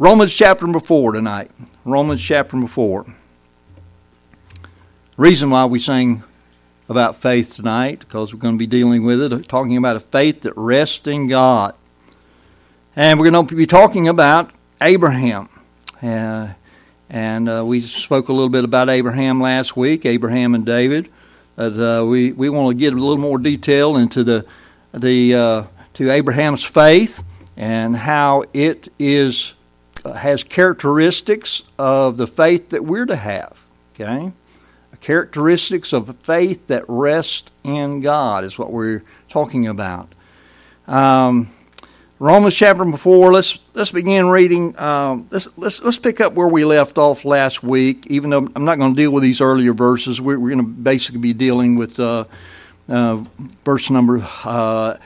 Romans chapter number 4 tonight. Romans chapter number 4. Reason why we sing about faith tonight, because we're going to be dealing with it, talking about a faith that rests in God. And we're going to be talking about Abraham. Uh, and uh, we spoke a little bit about Abraham last week, Abraham and David. But uh, we, we want to get a little more detail into the, the uh, to Abraham's faith and how it is has characteristics of the faith that we're to have. Okay, characteristics of faith that rest in God is what we're talking about. Um, Romans chapter before. Let's let's begin reading. Um, let's let's let's pick up where we left off last week. Even though I'm not going to deal with these earlier verses, we're, we're going to basically be dealing with uh, uh, verse number uh,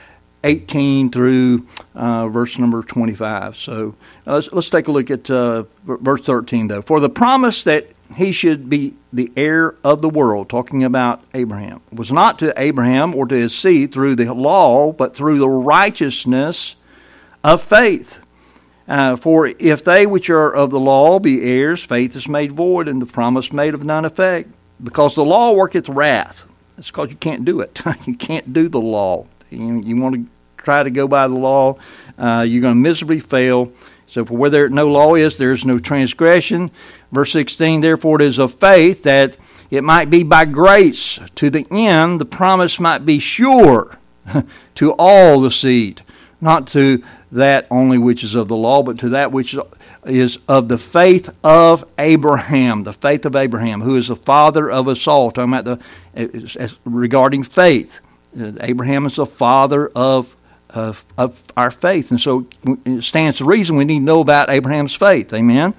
18 through uh, verse number 25. So uh, let's let's take a look at uh, verse 13 though. For the promise that he should be the heir of the world, talking about Abraham, was not to Abraham or to his seed through the law, but through the righteousness of faith. Uh, for if they which are of the law be heirs, faith is made void, and the promise made of none effect. Because the law worketh wrath. That's because you can't do it. you can't do the law. You, you, want to try to go by the law, uh, you're going to miserably fail. So, for where there no law is, there is no transgression. Verse 16, therefore, it is of faith that it might be by grace to the end the promise might be sure to all the seed, not to that only which is of the law, but to that which is of the faith of Abraham, the faith of Abraham, who is the father of us all. Talking about the regarding faith, Abraham is the father of of, of our faith, and so it stands to reason we need to know about Abraham's faith. Amen.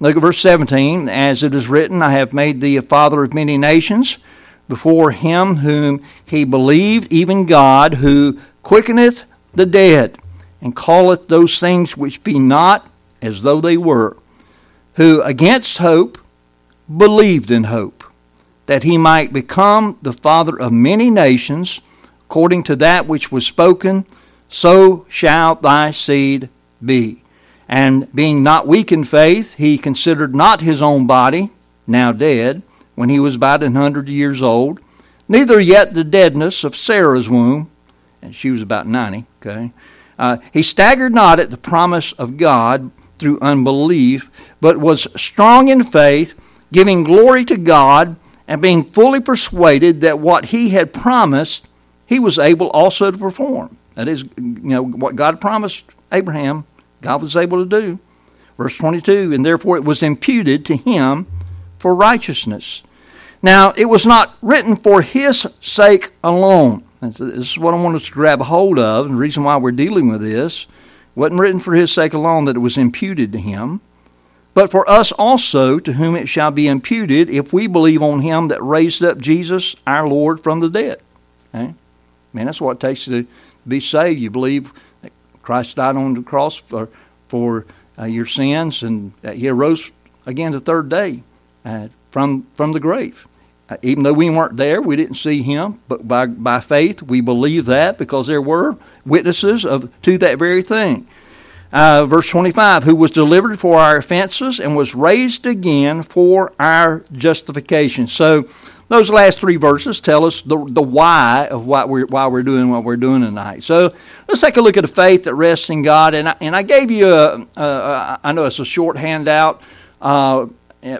Look at verse 17. As it is written, I have made thee a father of many nations before him whom he believed, even God, who quickeneth the dead and calleth those things which be not as though they were, who against hope believed in hope, that he might become the father of many nations, according to that which was spoken, so shall thy seed be. And being not weak in faith, he considered not his own body, now dead, when he was about an hundred years old, neither yet the deadness of Sarah's womb, and she was about ninety, okay, uh, he staggered not at the promise of God through unbelief, but was strong in faith, giving glory to God, and being fully persuaded that what he had promised, he was able also to perform. That is, you know, what God promised Abraham, God was able to do. Verse 22 And therefore it was imputed to him for righteousness. Now, it was not written for his sake alone this is what I want us to grab hold of, and the reason why we're dealing with this It wasn't written for his sake alone that it was imputed to him, but for us also, to whom it shall be imputed if we believe on him that raised up Jesus our Lord from the dead. Okay? Man, that's what it takes to be saved. You believe that Christ died on the cross for, for uh, your sins and that he arose again the third day uh, from, from the grave. Uh, even though we weren't there, we didn't see him, but by, by faith we believe that because there were witnesses of to that very thing. Uh, verse 25, who was delivered for our offenses and was raised again for our justification. So those last three verses tell us the, the why of what we're, why we're doing what we're doing tonight. So let's take a look at the faith that rests in God. And I, and I gave you a, a, a I know it's a short handout, uh,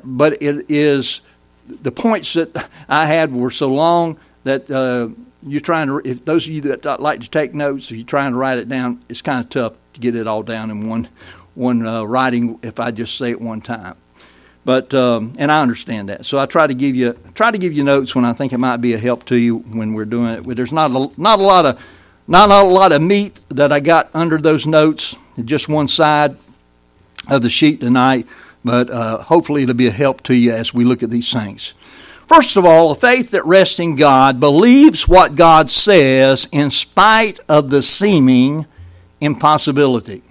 but it is the points that I had were so long that uh, you're trying to. If those of you that like to take notes, if you're trying to write it down, it's kind of tough to get it all down in one one uh, writing. If I just say it one time, but um, and I understand that, so I try to give you try to give you notes when I think it might be a help to you when we're doing it. There's not a, not a lot of not a lot of meat that I got under those notes. Just one side of the sheet tonight but uh, hopefully it'll be a help to you as we look at these things. First of all, a faith that rests in God believes what God says in spite of the seeming impossibility.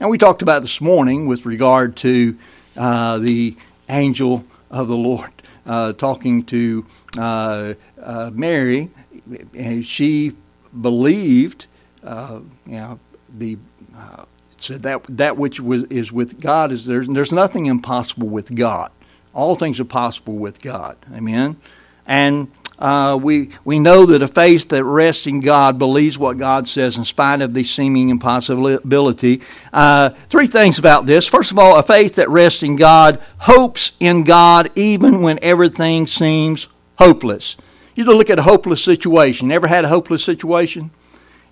And we talked about this morning with regard to uh, the angel of the Lord uh, talking to uh, uh, Mary. And she believed, uh, you know, the So that that which was, is with God is there's there's nothing impossible with God. All things are possible with God. Amen. And uh, we we know that a faith that rests in God believes what God says in spite of the seeming impossibility. Uh, three things about this. First of all, a faith that rests in God hopes in God even when everything seems hopeless. You look at a hopeless situation. Ever had a hopeless situation?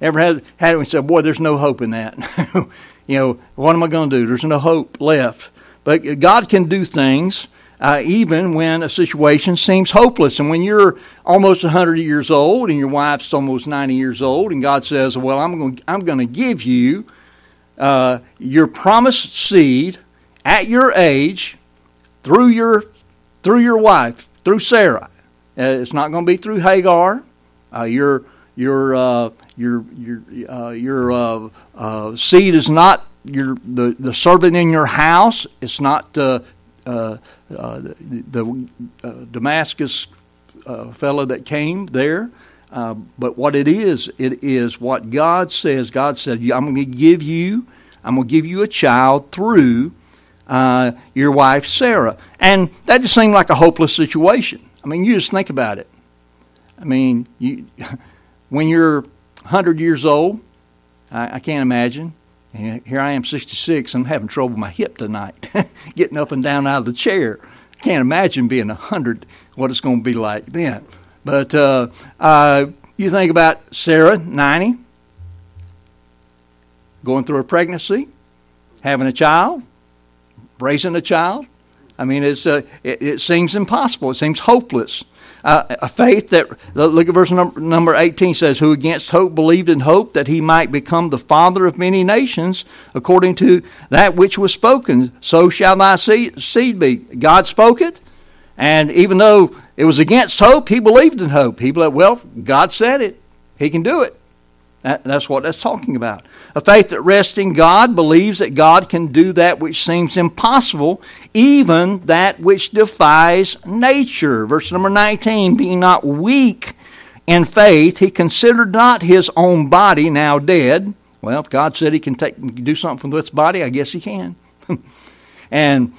Ever had had it and said, "Boy, there's no hope in that." you know, what am I going to do? There's no hope left. But God can do things uh, even when a situation seems hopeless. And when you're almost 100 years old and your wife's almost 90 years old, and God says, Well, I'm going, I'm going to give you uh, your promised seed at your age through your, through your wife, through Sarah. Uh, it's not going to be through Hagar. Uh, your your uh, your your uh, your seed is not your the, the servant in your house. It's not uh, uh, the, the uh, Damascus uh, fellow that came there. Uh, but what it is, it is what God says. God said, "I'm going to give you, I'm going to give you a child through your wife Sarah," and that just seemed like a hopeless situation. I mean, you just think about it. I mean, you when you're 100 years old, I, I can't imagine. And here I am, 66. I'm having trouble with my hip tonight, getting up and down out of the chair. Can't imagine being 100, what it's going to be like then. But uh, uh, you think about Sarah, 90, going through a pregnancy, having a child, raising a child. I mean, it's, uh, it, it seems impossible. It seems hopeless uh, a faith that, look at verse number, number 18 says, Who against hope believed in hope that he might become the father of many nations, according to that which was spoken. So shall thy seed, be. God spoke it, and even though it was against hope, he believed in hope. He believed, well, God said it, he can do it. That, that's what that's talking about. A faith that rests in God believes that God can do that which seems impossible, even that which defies nature. Verse number 19 being not weak in faith, he considered not his own body now dead. Well, if God said he can take, do something with this body, I guess he can. and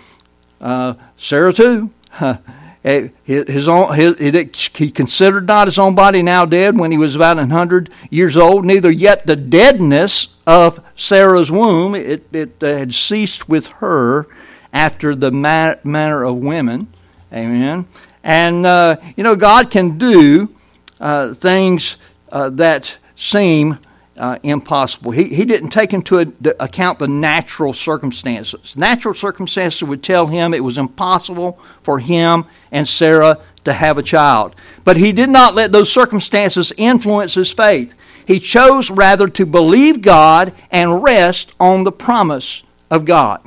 uh, Sarah, too. Eh, his own, his, he considered not his own body now dead when he was about a hundred years old, neither yet the deadness of Sarah's womb. It, it uh, had ceased with her after the manner of women. Amen. And, uh, you know, God can do uh, things uh, that seem uh, impossible. He, he didn't take into account the natural circumstances. Natural circumstances would tell him it was impossible for him and Sarah to have a child. But he did not let those circumstances influence his faith. He chose rather to believe God and rest on the promise of God.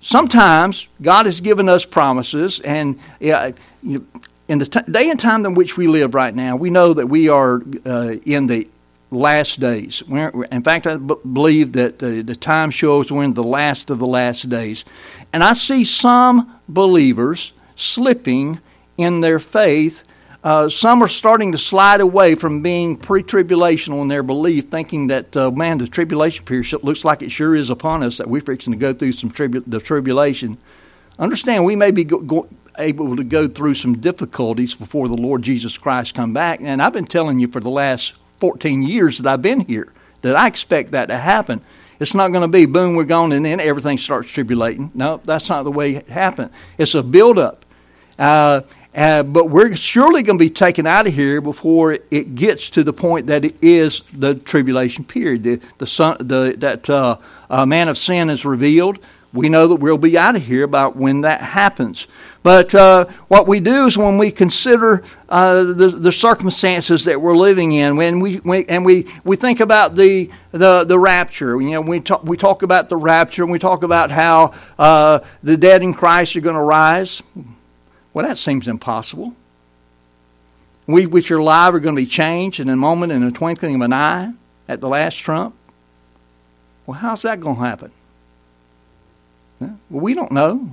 Sometimes God has given us promises, and in the t- day and time in which we live right now, we know that we are uh, in the last days. We're, in fact, I b- believe that the, the time shows we're in the last of the last days. And I see some believers slipping in their faith. Uh, some are starting to slide away from being pre tribulational in their belief, thinking that, uh, man, the tribulation period looks like it sure is upon us, that we're fixing to go through some tribu- the tribulation. Understand, we may be go- go- able to go through some difficulties before the Lord Jesus Christ come back. And I've been telling you for the last 14 years that I've been here that I expect that to happen. It's not going to be boom, we're gone, and then everything starts tribulating. No, that's not the way it happened. It's a buildup. Uh, uh, but we're surely going to be taken out of here before it gets to the point that it is the tribulation period. The, the, son, the that uh, man of sin is revealed. We know that we'll be out of here about when that happens. But uh, what we do is when we consider uh, the, the, circumstances that we're living in, when we, we, and we, we think about the, the, the rapture, you know, we talk, we talk about the rapture and we talk about how uh, the dead in Christ are going to rise. Well, that seems impossible. We which are alive are going to be changed in a moment, in a twinkling of an eye, at the last trump. Well, how's that going to happen? Well, we don't know.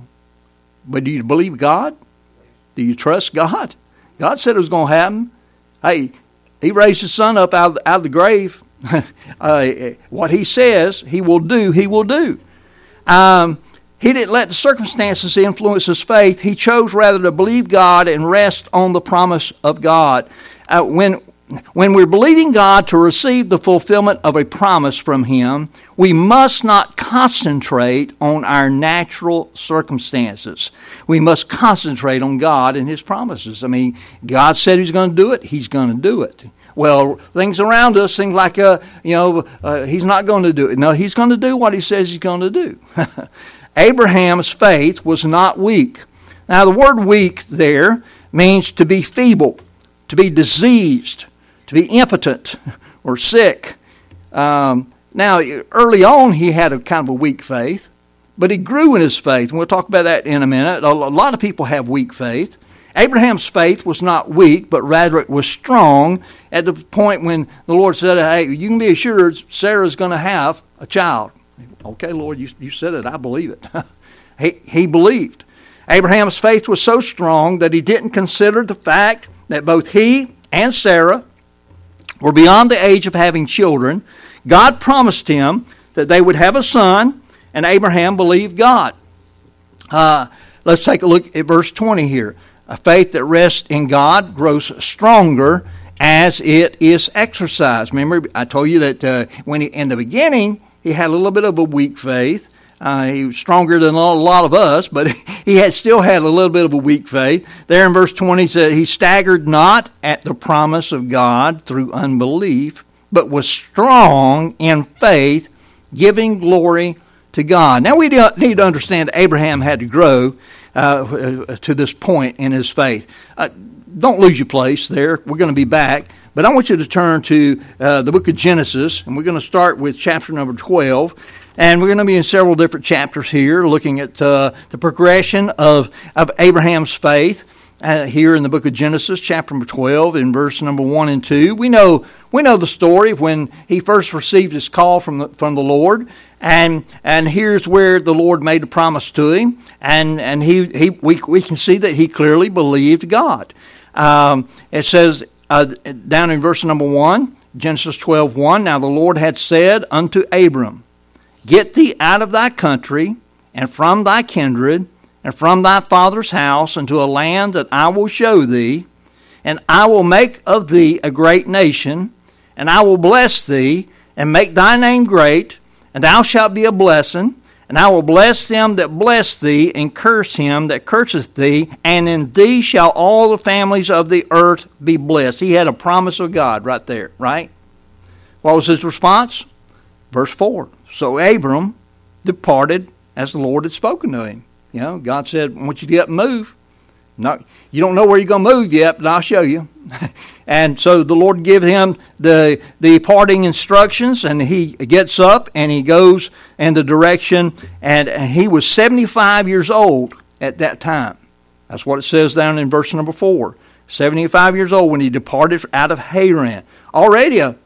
But do you believe God? Do you trust God? God said it was going to happen. Hey, He raised His Son up out of, out of the grave. uh, what he says he will do, he will do. Um, he didn't let the circumstances influence his faith. He chose rather to believe God and rest on the promise of God. Uh, when when we're believing God to receive the fulfillment of a promise from Him, we must not concentrate on our natural circumstances. We must concentrate on God and His promises. I mean, God said He's going to do it, He's going to do it. Well, things around us seem like, uh, you know, uh, He's not going to do it. No, He's going to do what He says He's going to do. Abraham's faith was not weak. Now, the word weak there means to be feeble, to be diseased to be impotent or sick. Um, now, early on, he had a kind of a weak faith, but he grew in his faith. And we'll talk about that in a minute. A lot of people have weak faith. Abraham's faith was not weak, but rather it was strong at the point when the Lord said, Hey, you can be assured Sarah's going to have a child. Okay, Lord, you, you said it. I believe it. he, he believed. Abraham's faith was so strong that he didn't consider the fact that both he and Sarah were beyond the age of having children, God promised him that they would have a son, and Abraham believed God. Uh, let's take a look at verse 20 here. A faith that rests in God grows stronger as it is exercised. Remember, I told you that uh, when he, in the beginning he had a little bit of a weak faith, uh, he was stronger than a lot of us, but he had still had a little bit of a weak faith. There in verse 20 said, He staggered not at the promise of God through unbelief, but was strong in faith, giving glory to God. Now we need to understand Abraham had to grow uh, to this point in his faith. Uh, don't lose your place there. We're going to be back. But I want you to turn to uh, the book of Genesis, and we're going to start with chapter number 12. And we're going to be in several different chapters here, looking at uh, the progression of, of Abraham's faith. Uh, here in the book of Genesis, chapter number 12, in verse number 1 and 2. We know, we know the story of when he first received his call from the, from the Lord. And, and here's where the Lord made a promise to him. And, and he, he, we, we can see that he clearly believed God. Um, it says uh, down in verse number 1, Genesis 12 1, Now the Lord had said unto Abram, Get thee out of thy country, and from thy kindred, and from thy father's house, into a land that I will show thee, and I will make of thee a great nation, and I will bless thee, and make thy name great, and thou shalt be a blessing. And I will bless them that bless thee, and curse him that curseth thee, and in thee shall all the families of the earth be blessed. He had a promise of God right there, right? What was his response? Verse 4 so Abram departed as the Lord had spoken to him. You know, God said, I want you to get up and move. Not, you don't know where you're going to move yet, but I'll show you. and so the Lord gives him the, the parting instructions, and he gets up and he goes in the direction. And he was 75 years old at that time. That's what it says down in verse number 4. 75 years old when he departed out of Haran. Already a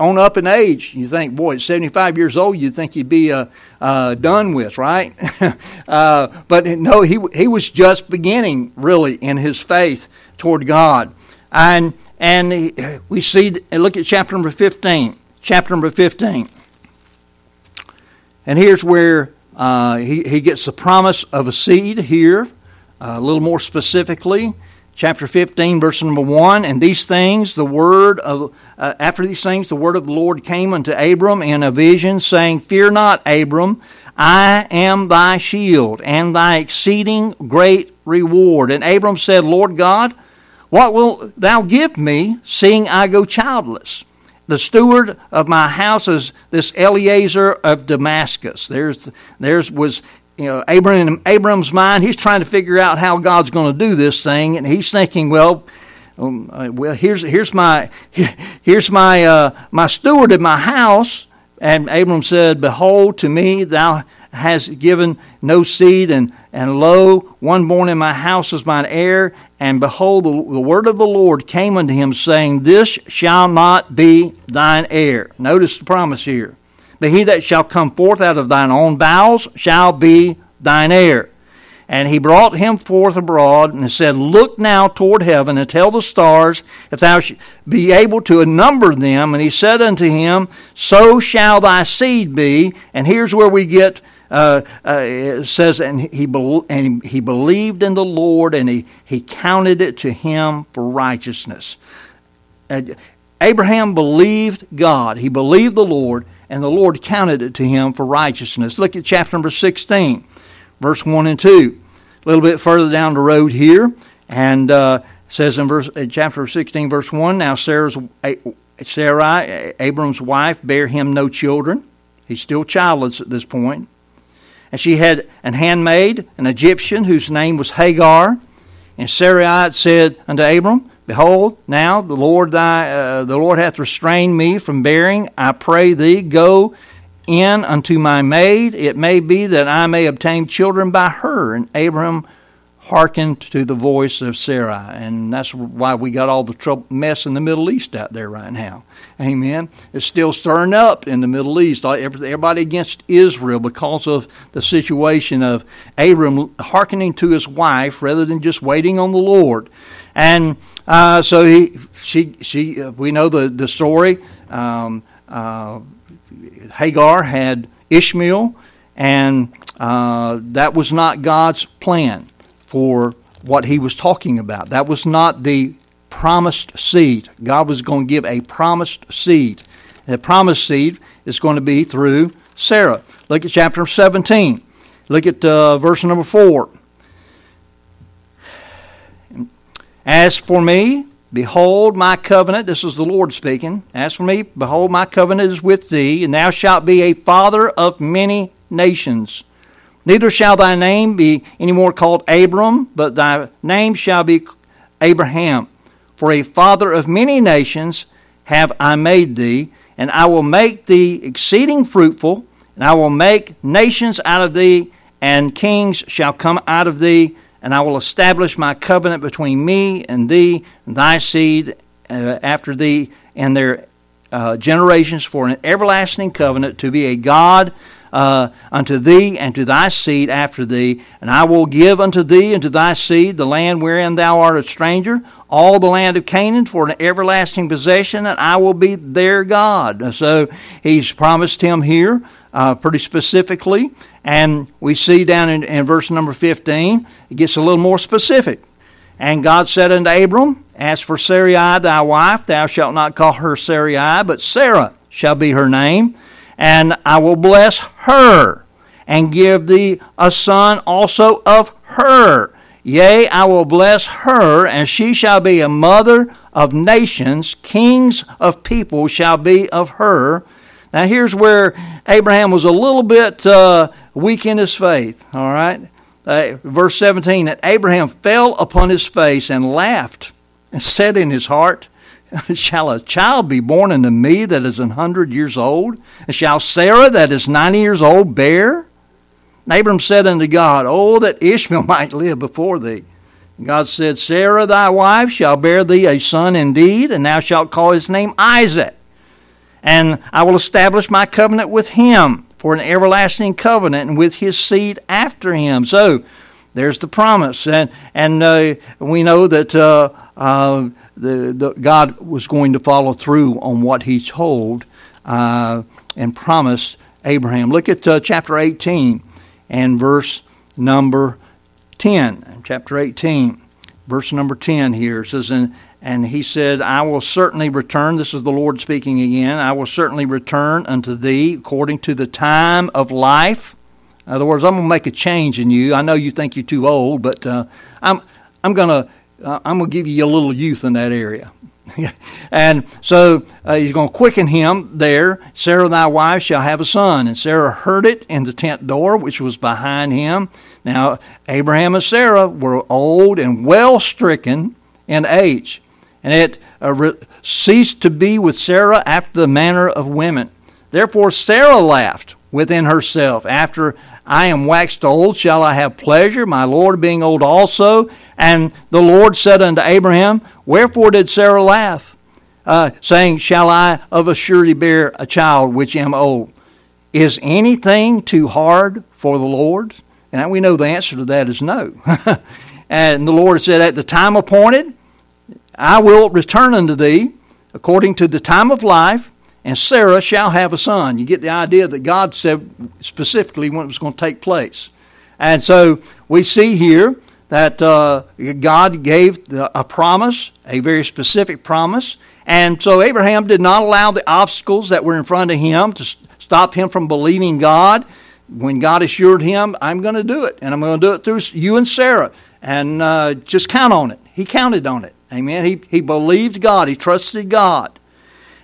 on up in age, you think, boy, at 75 years old, you'd think he'd be uh, uh, done with, right? uh, but no, he, he was just beginning, really, in his faith toward God. And, and we see, look at chapter number 15. Chapter number 15. And here's where uh, he, he gets the promise of a seed here, uh, a little more specifically chapter 15, verse number 1. And these things, the word of, uh, after these things, the word of the Lord came unto Abram in a vision, saying, Fear not, Abram, I am thy shield and thy exceeding great reward. And Abram said, Lord God, what wilt thou give me, seeing I go childless? The steward of my house is this Eliezer of Damascus. There's, there's was you know, Abraham, Abram's mind, he's trying to figure out how God's going to do this thing, and he's thinking, well, um, uh, well, here's here's my here's my uh, my steward of my house. And Abram said, Behold, to me thou hast given no seed, and and lo, one born in my house is mine heir. And behold, the, the word of the Lord came unto him, saying, This shall not be thine heir. Notice the promise here. But he that shall come forth out of thine own bowels shall be thine heir. And he brought him forth abroad and said, Look now toward heaven and tell the stars if thou be able to number them. And he said unto him, So shall thy seed be. And here's where we get. Uh, uh, it says, and he, be- and he believed in the Lord, and he, he counted it to him for righteousness. Uh, Abraham believed God. He believed the Lord, and the Lord counted it to him for righteousness. Look at chapter number 16, verse 1 and 2. A little bit further down the road here, and uh, says in verse chapter 16, verse 1 Now Sarah's, Sarai, Abram's wife, bare him no children. He's still childless at this point. And she had an handmaid, an Egyptian, whose name was Hagar. And Sarai said unto Abram, Behold, now the Lord thy uh, the Lord hath restrained me from bearing. I pray thee, go in unto my maid. It may be that I may obtain children by her. And Abraham hearkened to the voice of Sarai, and that's why we got all the trouble mess in the Middle East out there right now. Amen. It's still stirring up in the Middle East. Everybody against Israel because of the situation of Abram hearkening to his wife rather than just waiting on the Lord. And uh, so he, she, she, uh, we know the the story. Um, uh, Hagar had Ishmael, and uh, that was not God's plan for what he was talking about. That was not the promised seed. God was going to give a promised seed. And the promised seed is going to be through Sarah. Look at chapter 17. Look at uh, verse number 4. As for me, behold my covenant, this is the Lord speaking. As for me, behold my covenant is with thee, and thou shalt be a father of many nations. Neither shall thy name be any more called Abram, but thy name shall be Abraham. For a father of many nations have I made thee, and I will make thee exceeding fruitful, and I will make nations out of thee, and kings shall come out of thee and I will establish my covenant between me and thee and thy seed uh, after thee and their uh, generations for an everlasting covenant to be a God uh, unto thee and to thy seed after thee. And I will give unto thee and to thy seed the land wherein thou art a stranger, all the land of Canaan for an everlasting possession, and I will be their God. So he's promised him here uh, pretty specifically. And we see down in, in verse number 15, it gets a little more specific. And God said unto Abram, As for Sarai thy wife, thou shalt not call her Sarai, but Sarah shall be her name. And I will bless her, and give thee a son also of her. Yea, I will bless her, and she shall be a mother of nations. Kings of people shall be of her. Now, here's where Abraham was a little bit uh, weak in his faith, all right? Uh, verse 17 that Abraham fell upon his face and laughed and said in his heart, Shall a child be born unto me that is an hundred years old? And shall Sarah that is ninety years old bear? And Abram said unto God, Oh, that Ishmael might live before thee. God said, Sarah thy wife shall bear thee a son indeed, and thou shalt call his name Isaac. And I will establish my covenant with him for an everlasting covenant and with his seed after him. So there's the promise. And, and uh, we know that uh, uh, the, the, God was going to follow through on what he told uh, and promised Abraham. Look at uh, chapter 18 and verse number 10. Chapter 18, verse number 10 here. Says, and, and he said, I will certainly return. This is the Lord speaking again. I will certainly return unto thee according to the time of life. In other words, I'm going to make a change in you. I know you think you're too old, but uh, I'm, I'm going to uh, I'm going to give you a little youth in that area. and so uh, he's going to quicken him there. Sarah, thy wife, shall have a son. And Sarah heard it in the tent door, which was behind him. Now, Abraham and Sarah were old and well stricken in age and it uh, re- ceased to be with Sarah after the manner of women. Therefore Sarah laughed within herself. After I am waxed old, shall I have pleasure, my Lord being old also? And the Lord said unto Abraham, Wherefore did Sarah laugh? Uh, saying, Shall I of a surety bear a child which am old? Is anything too hard for the Lord? And we know the answer to that is no. and the Lord said, At the time appointed, I will return unto thee according to the time of life, and Sarah shall have a son. You get the idea that God said specifically when it was going to take place. And so we see here that uh, God gave the, a promise, a very specific promise. And so Abraham did not allow the obstacles that were in front of him to stop him from believing God. When God assured him, I'm going to do it, and I'm going to do it through you and Sarah. And uh, just count on it. He counted on it. Amen. He, he believed God, he trusted God.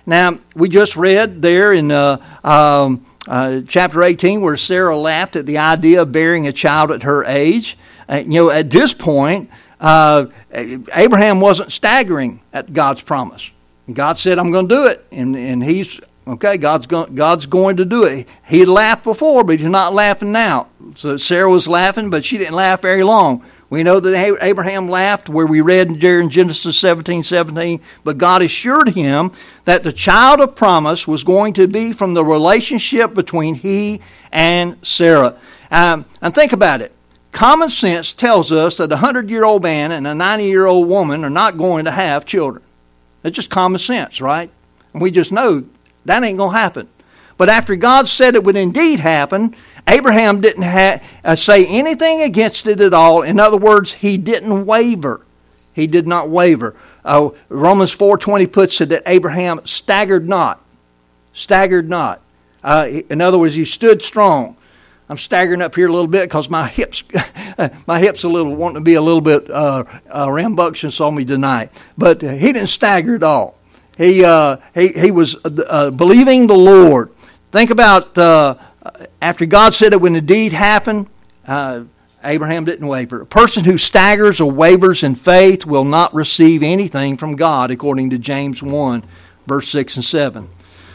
Now, we just read there in uh, um, uh, chapter 18 where Sarah laughed at the idea of bearing a child at her age. Uh, you know, at this point, uh, Abraham wasn't staggering at God's promise. God said, I'm going to do it. And, and he's, okay, God's, go- God's going to do it. He laughed before, but he's not laughing now. So Sarah was laughing, but she didn't laugh very long. We know that Abraham laughed, where we read in Genesis 17 17, but God assured him that the child of promise was going to be from the relationship between he and Sarah. Um, and think about it. Common sense tells us that a 100 year old man and a 90 year old woman are not going to have children. It's just common sense, right? And we just know that ain't going to happen. But after God said it would indeed happen, Abraham didn't ha- uh, say anything against it at all. In other words, he didn't waver. He did not waver. Uh, Romans 4.20 puts it that Abraham staggered not. Staggered not. Uh, in other words, he stood strong. I'm staggering up here a little bit because my hips, my hips a little wanting to be a little bit uh, uh, rambunctious on me tonight. But he didn't stagger at all. He uh, he he was uh, believing the Lord. Think about uh, after God said it would indeed happen, uh, Abraham didn't waver. A person who staggers or wavers in faith will not receive anything from God, according to James 1, verse 6 and 7.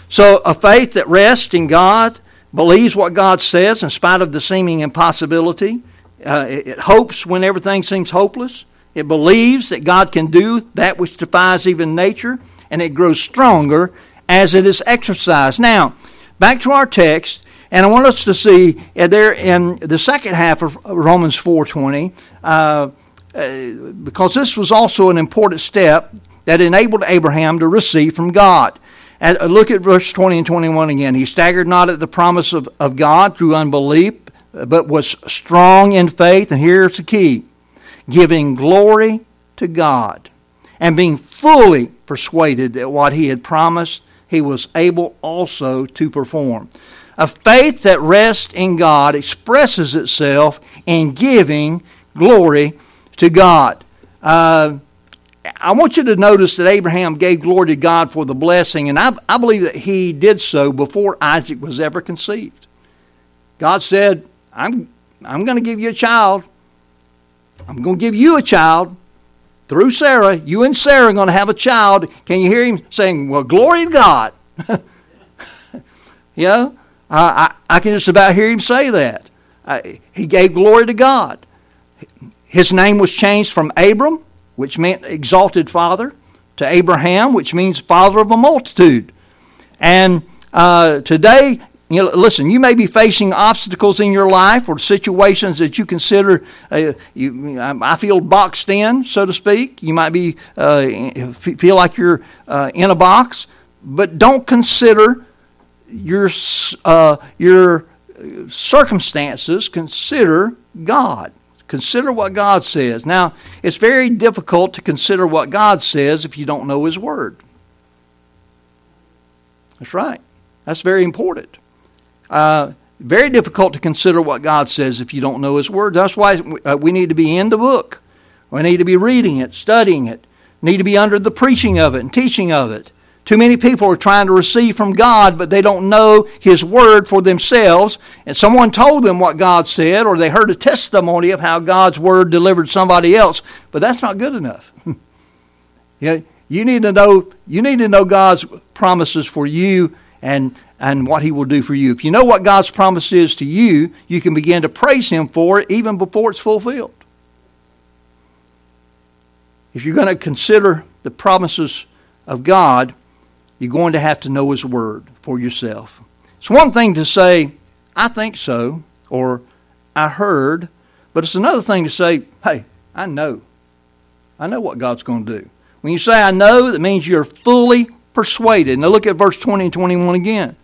So, a faith that rests in God, believes what God says in spite of the seeming impossibility, uh, it, it hopes when everything seems hopeless, it believes that God can do that which defies even nature, and it grows stronger as it is exercised. Now, back to our text. And I want us to see uh, there in the second half of Romans 4:20, uh, uh, because this was also an important step that enabled Abraham to receive from God. And uh, look at verse 20 and 21 again. He staggered not at the promise of, of God through unbelief, but was strong in faith. And here's the key giving glory to God and being fully persuaded that what he had promised, he was able also to perform. A faith that rests in God expresses itself in giving glory to God. Uh, I want you to notice that Abraham gave glory to God for the blessing, and I, I believe that he did so before Isaac was ever conceived. God said, I'm, I'm going to give you a child. I'm going to give you a child through Sarah. You and Sarah are going to have a child. Can you hear him saying, Well, glory to God? you know? I, I, can just about hear him say that. he gave glory to God. His name was changed from Abram, which meant exalted father, to Abraham, which means father of a multitude. And uh, today, you know, listen, you may be facing obstacles in your life or situations that you consider, uh, you, I feel boxed in, so to speak. You might be uh, feel like you're uh, in a box, but don't consider your, uh, your circumstances, consider God. Consider what God says. Now, it's very difficult to consider what God says if you don't know His Word. That's right. That's very important. Uh, very difficult to consider what God says if you don't know His Word. That's why uh, we need to be in the book. We need to be reading it, studying it. Need to be under the preaching of it and teaching of it. Too many people are trying to receive from God, but they don't know His Word for themselves. And someone told them what God said, or they heard a testimony of how God's Word delivered somebody else, but that's not good enough. yeah, you need to know you need to know God's promises for you and and what He will do for you. If you know what God's promise is to you, you can begin to praise Him for it even before it's fulfilled. If you're going to consider the promises of God, you're going to have to know His Word for yourself. It's one thing to say, I think so, or I heard, but it's another thing to say, hey, I know. I know what God's going to do. When you say I know, that means you're fully persuaded. Now look at verse 20 and 21 again.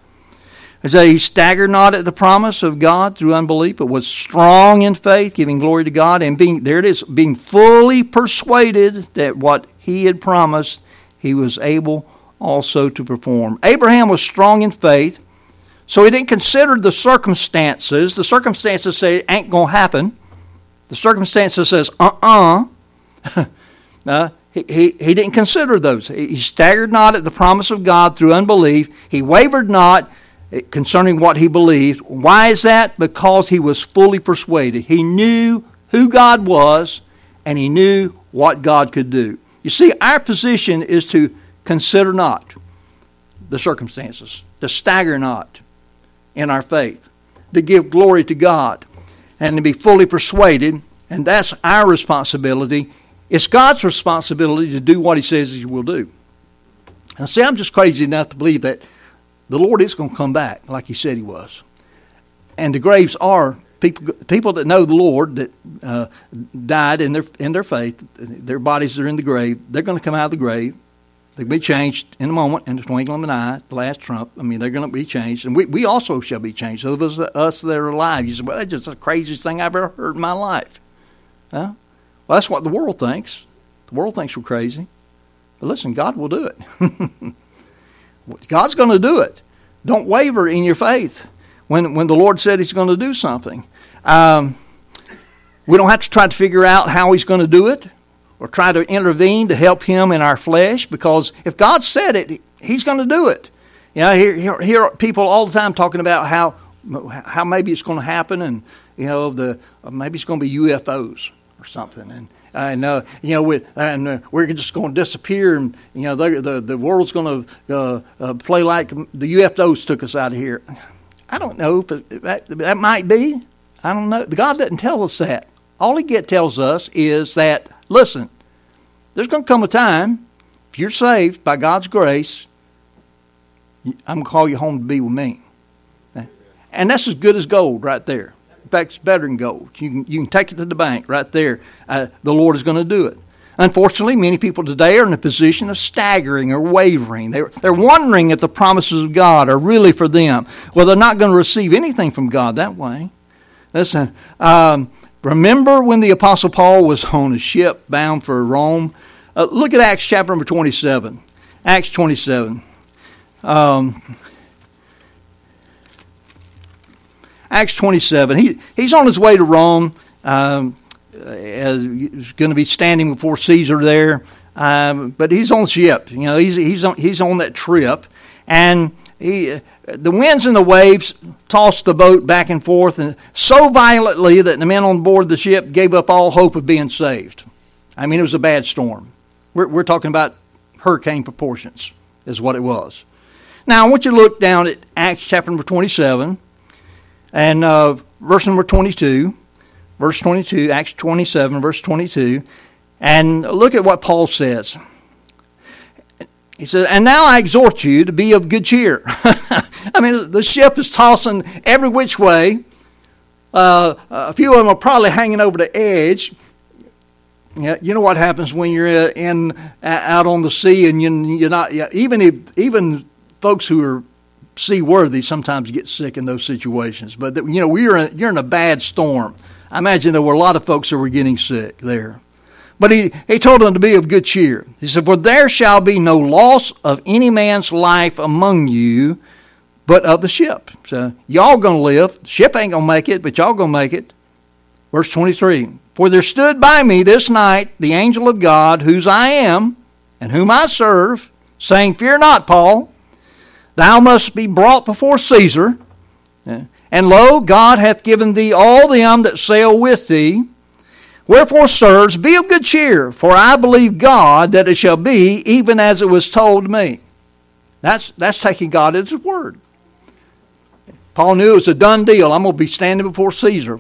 It says, He staggered not at the promise of God through unbelief, but was strong in faith, giving glory to God, and being, there it is, being fully persuaded that what he had promised, he was able also to perform. Abraham was strong in faith, so he didn't consider the circumstances. The circumstances say it ain't going to happen. The circumstances says, uh-uh. uh, he, he, he didn't consider those. He staggered not at the promise of God through unbelief. He wavered not concerning what he believed. Why is that? Because he was fully persuaded. He knew who God was and he knew what God could do. You see, our position is to consider not the circumstances, to stagger not in our faith, to give glory to God, and to be fully persuaded. And that's our responsibility. It's God's responsibility to do what He says He will do. And see, I'm just crazy enough to believe that the Lord is going to come back like He said He was. And the graves are people people that know the Lord that uh, died in their in their faith. Their bodies are in the grave. They're going to come out of the grave. They'll be changed in a moment, in the twinkling of an eye, the last trump. I mean, they're going to be changed, and we, we also shall be changed. So those us that are alive, you say, well, that's just the craziest thing I've ever heard in my life. Huh? Well, that's what the world thinks. The world thinks we're crazy. But listen, God will do it. God's going to do it. Don't waver in your faith when, when the Lord said He's going to do something. Um, we don't have to try to figure out how He's going to do it or try to intervene to help Him in our flesh because if God said it, He's going to do it. You know, hear, hear, hear people all the time talking about how how maybe it's going to happen, and you know, the maybe it's going to be UFOs or something, and and uh, you know, we, and uh, we're just going to disappear, and you know, the the, the world's going to uh, uh, play like the UFOs took us out of here. I don't know if, it, if that, that might be. I don't know. God doesn't tell us that. All He get tells us is that listen, there's going to come a time if you're saved by God's grace, I'm going to call you home to be with me, and that's as good as gold right there. In fact, it's better than gold. You can, you can take it to the bank right there. Uh, the Lord is going to do it. Unfortunately, many people today are in a position of staggering or wavering. They're, they're wondering if the promises of God are really for them. Well, they're not going to receive anything from God that way. Listen, um, remember when the Apostle Paul was on a ship bound for Rome? Uh, look at Acts chapter number 27. Acts 27. Um, Acts 27. He, he's on his way to Rome. Um, he's going to be standing before Caesar there. Um, but he's on ship. You know, he's, he's, on, he's on that trip. And he, the winds and the waves tossed the boat back and forth and so violently that the men on board the ship gave up all hope of being saved. I mean, it was a bad storm. We're, we're talking about hurricane proportions, is what it was. Now, I want you to look down at Acts chapter number 27 and uh, verse number 22, verse 22, Acts 27, verse 22, and look at what Paul says. He says, And now I exhort you to be of good cheer. I mean, the ship is tossing every which way. Uh, a few of them are probably hanging over the edge. Yeah, you know what happens when you're in out on the sea and you, are not even if even folks who are seaworthy sometimes get sick in those situations. But you know, we're in, you're in a bad storm. I imagine there were a lot of folks that were getting sick there. But he, he told them to be of good cheer. He said, For there shall be no loss of any man's life among you, but of the ship. So y'all gonna live. The ship ain't gonna make it, but y'all gonna make it. Verse 23 For there stood by me this night the angel of God, whose I am, and whom I serve, saying, Fear not, Paul. Thou must be brought before Caesar. And lo, God hath given thee all them that sail with thee. Wherefore, sirs, be of good cheer, for I believe God that it shall be even as it was told me. That's, that's taking God at His word. Paul knew it was a done deal. I'm going to be standing before Caesar.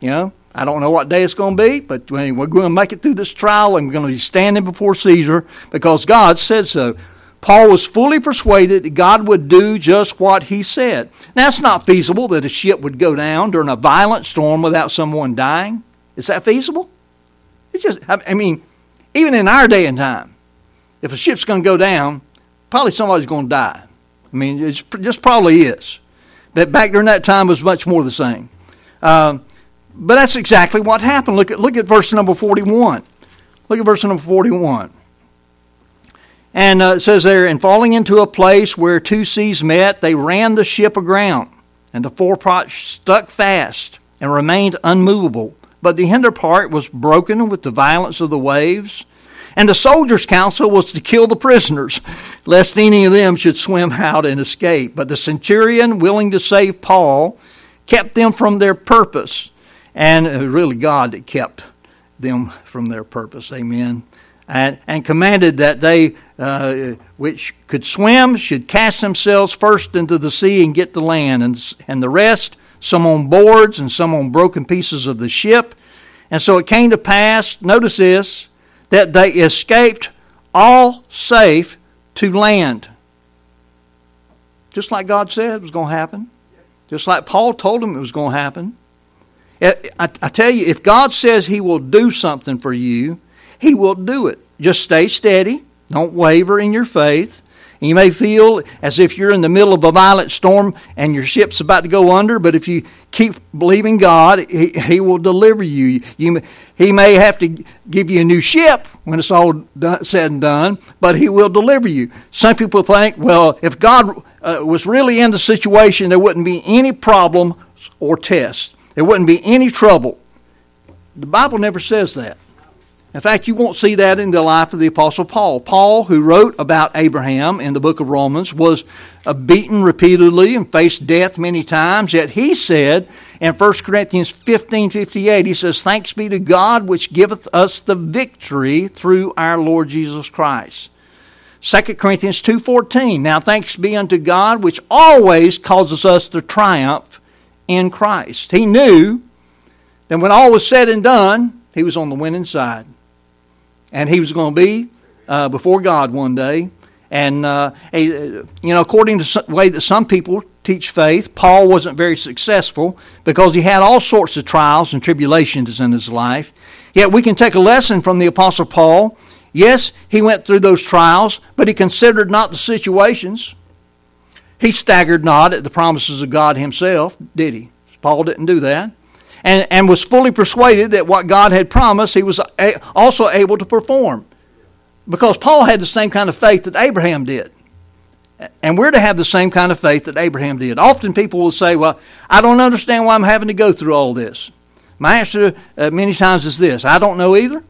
You know, I don't know what day it's going to be, but we're going to make it through this trial and we're going to be standing before Caesar because God said so. Paul was fully persuaded that God would do just what he said. Now, it's not feasible that a ship would go down during a violent storm without someone dying. Is that feasible? It's just, I mean, even in our day and time, if a ship's going to go down, probably somebody's going to die. I mean, it just probably is. But back during that time was much more the same. Um, but that's exactly what happened. Look at, look at verse number 41. Look at verse number 41. And uh, it says there, and falling into a place where two seas met, they ran the ship aground, and the forepart stuck fast and remained unmovable. But the hinder part was broken with the violence of the waves. And the soldiers' counsel was to kill the prisoners, lest any of them should swim out and escape. But the centurion, willing to save Paul, kept them from their purpose. And it was really God that kept them from their purpose. Amen. And, and commanded that they uh, which could swim should cast themselves first into the sea and get to land, and, and the rest, some on boards and some on broken pieces of the ship. And so it came to pass, notice this, that they escaped all safe to land. Just like God said it was going to happen. Just like Paul told them it was going to happen. Eh, I, I tell you, if God says He will do something for you, He will do it. Just stay steady. Don't waver in your faith. You may feel as if you're in the middle of a violent storm and your ship's about to go under, but if you keep believing God, He, he will deliver you. you. He may have to give you a new ship when it's all done, said and done, but He will deliver you. Some people think, well, if God uh, was really in the situation, there wouldn't be any problem or test, there wouldn't be any trouble. The Bible never says that. In fact, you won't see that in the life of the Apostle Paul. Paul, who wrote about Abraham in the book of Romans, was uh, beaten repeatedly and faced death many times. Yet he said in 1 Corinthians 15 58, he says, Thanks be to God which giveth us the victory through our Lord Jesus Christ. 2 Corinthians 2:14 Now thanks be unto God which always causes us to triumph in Christ. He knew that when all was said and done, he was on the winning side and he was going to be uh, before God one day. And uh, you know, according to the way that some people teach faith, Paul wasn't very successful because he had all sorts of trials and tribulations in his life. Yet we can take a lesson from the Apostle Paul. Yes, he went through those trials, but he considered not the situations. He staggered not at the promises of God himself, did he? Paul didn't do that and, and was fully persuaded that what God had promised, he was also able to perform. Because Paul had the same kind of faith that Abraham did. And we're to have the same kind of faith that Abraham did. Often people will say, Well, I don't understand why I'm having to go through all this. My answer uh, many times is this I don't know either,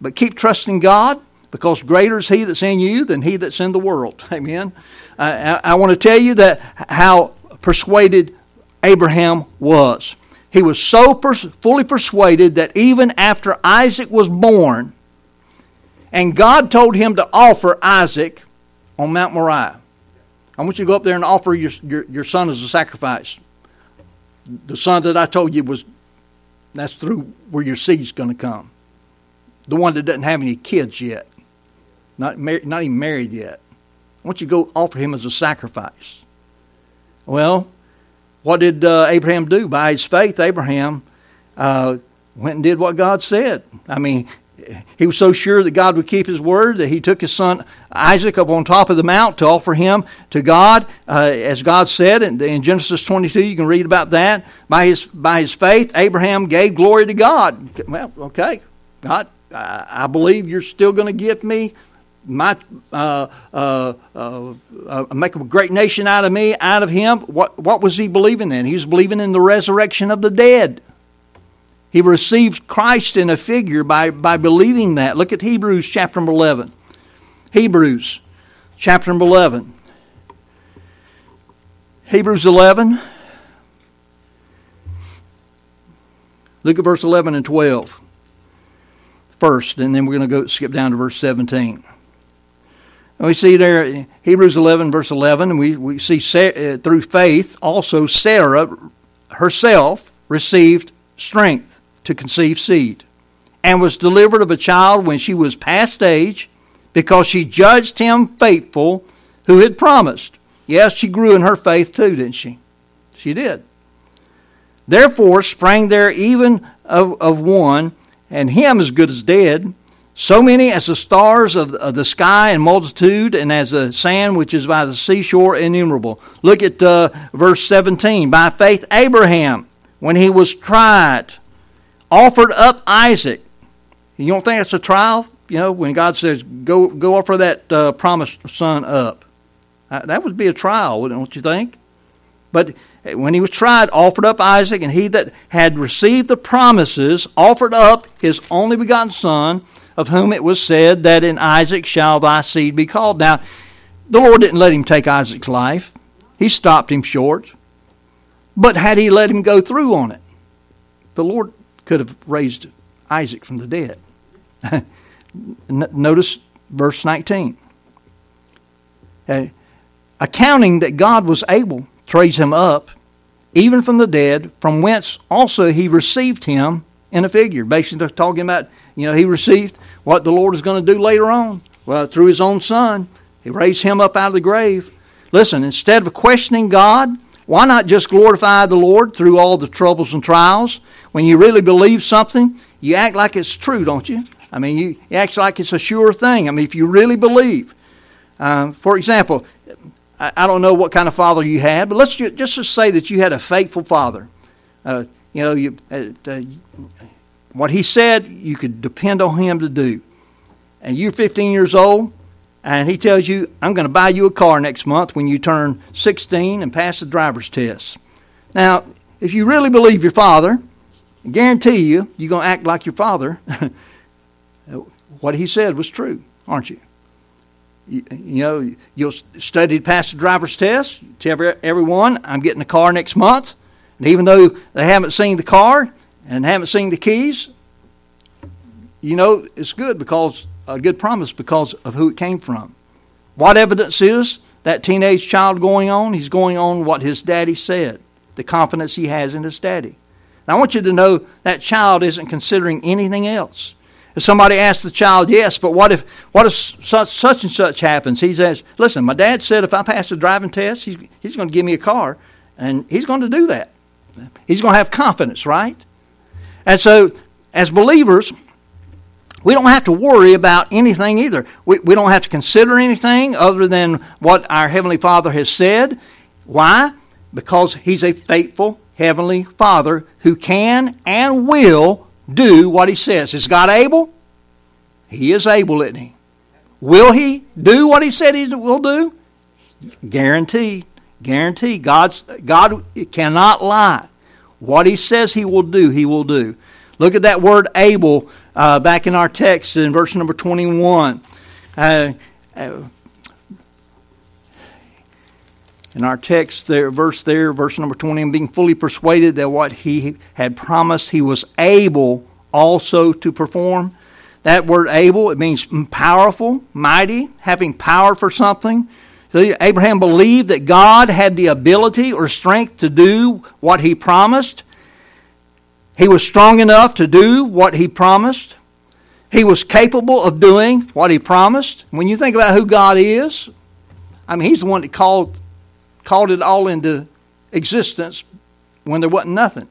but keep trusting God because greater is He that's in you than He that's in the world. Amen. Uh, I, I want to tell you that how persuaded Abraham was. He was so pers- fully persuaded that even after Isaac was born, and God told him to offer Isaac on Mount Moriah. I want you to go up there and offer your, your, your son as a sacrifice. The son that I told you was, that's through where your seed's going to come. The one that doesn't have any kids yet, not, mar- not even married yet. I want you to go offer him as a sacrifice. Well, what did uh, Abraham do? By his faith, Abraham uh, went and did what God said. I mean, he was so sure that God would keep his word that he took his son Isaac up on top of the mount to offer him to God, uh, as God said in, in, Genesis 22. You can read about that. By his by his faith, Abraham gave glory to God. Well, okay, God, I, I believe you're still going to give me my uh, uh, uh, uh, make a great nation out of me, out of him. What what was he believing in? He was believing in the resurrection of the dead. He received Christ in a figure by by believing that. Look at Hebrews chapter eleven. Hebrews chapter eleven. Hebrews eleven. Look at verse eleven and 12 first, and then we're going to go skip down to verse seventeen. And we see there, Hebrews 11, verse 11, and we, we see uh, through faith also Sarah herself received strength to conceive seed and was delivered of a child when she was past age because she judged him faithful who had promised. Yes, she grew in her faith too, didn't she? She did. Therefore sprang there even of, of one, and him as good as dead, so many as the stars of, the sky in multitude, and as the sand which is by the seashore innumerable. Look at uh, verse 17. By faith, Abraham, when he was tried, offered up Isaac. You don't think that's a trial? You know, when God says, go, go offer that uh, promised son up. Uh, that would be a trial, wouldn't you think? But when he was tried, offered up Isaac, and he that had received the promises offered up his only begotten son, of whom it was said that in Isaac shall thy seed be called. Now, the Lord didn't let him take Isaac's life, he stopped him short. But had he let him go through on it, the Lord could have raised Isaac from the dead. Notice verse 19. Uh, accounting that God was able to raise him up, even from the dead, from whence also he received him in a figure. Basically, talking about, you know, he received what the Lord is going to do later on. Well, through his own son, he raised him up out of the grave. Listen, instead of questioning God, why not just glorify the Lord through all the troubles and trials? When you really believe something, you act like it's true, don't you? I mean, you, act like it's a sure thing. I mean, if you really believe. Uh, for example, I, I, don't know what kind of father you had, but let's just, just say that you had a faithful father. Uh, you know, you, uh, uh, what he said, you could depend on him to do. And you're 15 years old, and he tells you, I'm going to buy you a car next month when you turn 16 and pass the driver's test. Now, if you really believe your father, I guarantee you, you're going to act like your father. what he said was true, aren't you? You, know, you'll study to pass the driver's test. Tell everyone, I'm getting a car next month. And even though they haven't seen the car and haven't seen the keys, you know it's good because a good promise because of who it came from. What evidence is that teenage child going on? He's going on what his daddy said, the confidence he has in his daddy. Now, I want you to know that child isn't considering anything else. If somebody asks the child, yes, but what if what if such, such and such happens? He says, listen, my dad said if I pass the driving test, he's, he's going to give me a car, and he's going to do that. He's going to have confidence, right? And so, as believers, we don't have to worry about anything either. We, we don't have to consider anything other than what our Heavenly Father has said. Why? Because He's a faithful Heavenly Father who can and will do what He says. Is God able? He is able, isn't He? Will He do what He said He will do? Guaranteed. Guaranteed. God's, God cannot lie. What He says He will do, He will do. Look at that word able uh, back in our text in verse number 21. Uh, in our text there verse there verse number 20 and being fully persuaded that what he had promised he was able also to perform that word able it means powerful mighty having power for something so abraham believed that god had the ability or strength to do what he promised he was strong enough to do what he promised. He was capable of doing what he promised. When you think about who God is, I mean, he's the one that called, called it all into existence when there wasn't nothing.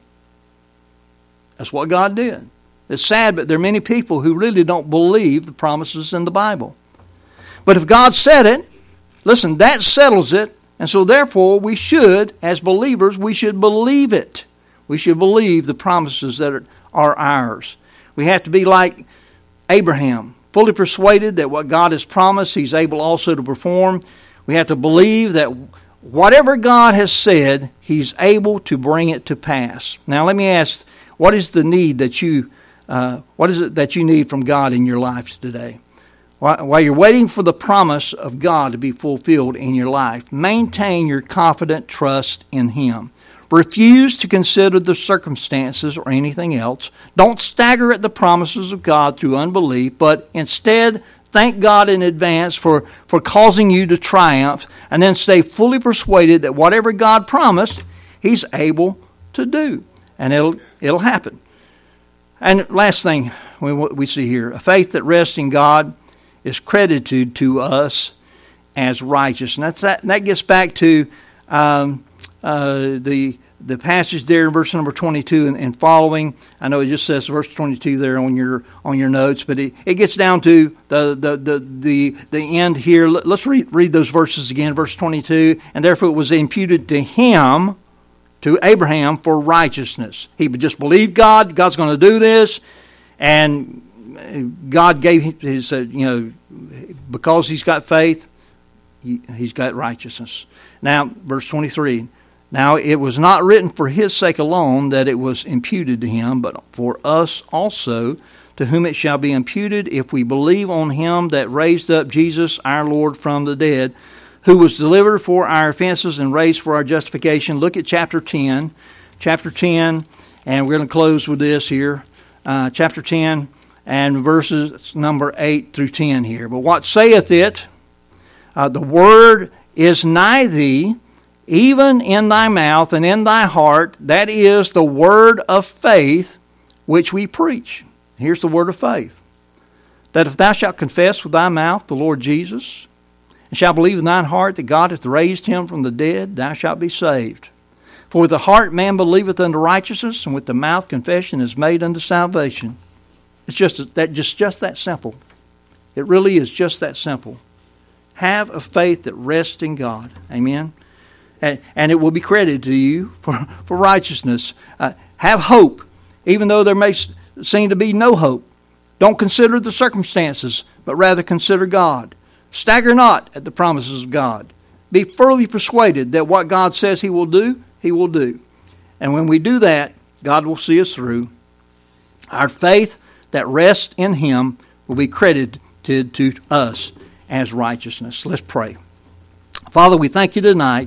That's what God did. It's sad, but there are many people who really don't believe the promises in the Bible. But if God said it, listen, that settles it. And so, therefore, we should, as believers, we should believe it. We should believe the promises that are, ours. We have to be like Abraham, fully persuaded that what God has promised, He's able also to perform. We have to believe that whatever God has said, He's able to bring it to pass. Now, let me ask what is the need that you, uh, what is it that you need from God in your life today? While you're waiting for the promise of God to be fulfilled in your life, maintain your confident trust in Him. Refuse to consider the circumstances or anything else. Don't stagger at the promises of God through unbelief, but instead thank God in advance for, for causing you to triumph, and then stay fully persuaded that whatever God promised, He's able to do. And it'll, it'll happen. And last thing we, we see here a faith that rests in God is credited to us as righteous. And that's that, and that gets back to um, uh, the the passage there in verse number 22 and, and, following. I know it just says verse 22 there on your on your notes, but it, it gets down to the the the the, the end here. Let's read read those verses again. Verse 22, and therefore it was imputed to him, to Abraham, for righteousness. He just believe God. God's going to do this, and God gave his uh, you know because he's got faith, he, he's got righteousness. Now, verse 23. Now it was not written for his sake alone that it was imputed to him, but for us also, to whom it shall be imputed if we believe on him that raised up Jesus our Lord from the dead, who was delivered for our offenses and raised for our justification. Look at chapter 10. Chapter 10, and we're going to close with this here. Uh, chapter 10 and verses number 8 through 10 here. But what saith it? Uh, the word is nigh thee even in thy mouth and in thy heart, that is the word of faith which we preach. Here's the word of faith that if thou shalt confess with thy mouth the Lord Jesus, and shalt believe in thine heart that God hath raised him from the dead, thou shalt be saved. For with the heart man believeth unto righteousness, and with the mouth confession is made unto salvation. It's just that just, just that simple. It really is just that simple. Have a faith that rests in God. Amen and, and it will be credited to you for, for righteousness. Uh, have hope, even though there may seem to be no hope. Don't consider the circumstances, but rather consider God. Stagger not at the promises of God. Be fully persuaded that what God says He will do, He will do. And when we do that, God will see us through. Our faith that rests in Him will be credited to us as righteousness. Let's pray. Father, we thank you tonight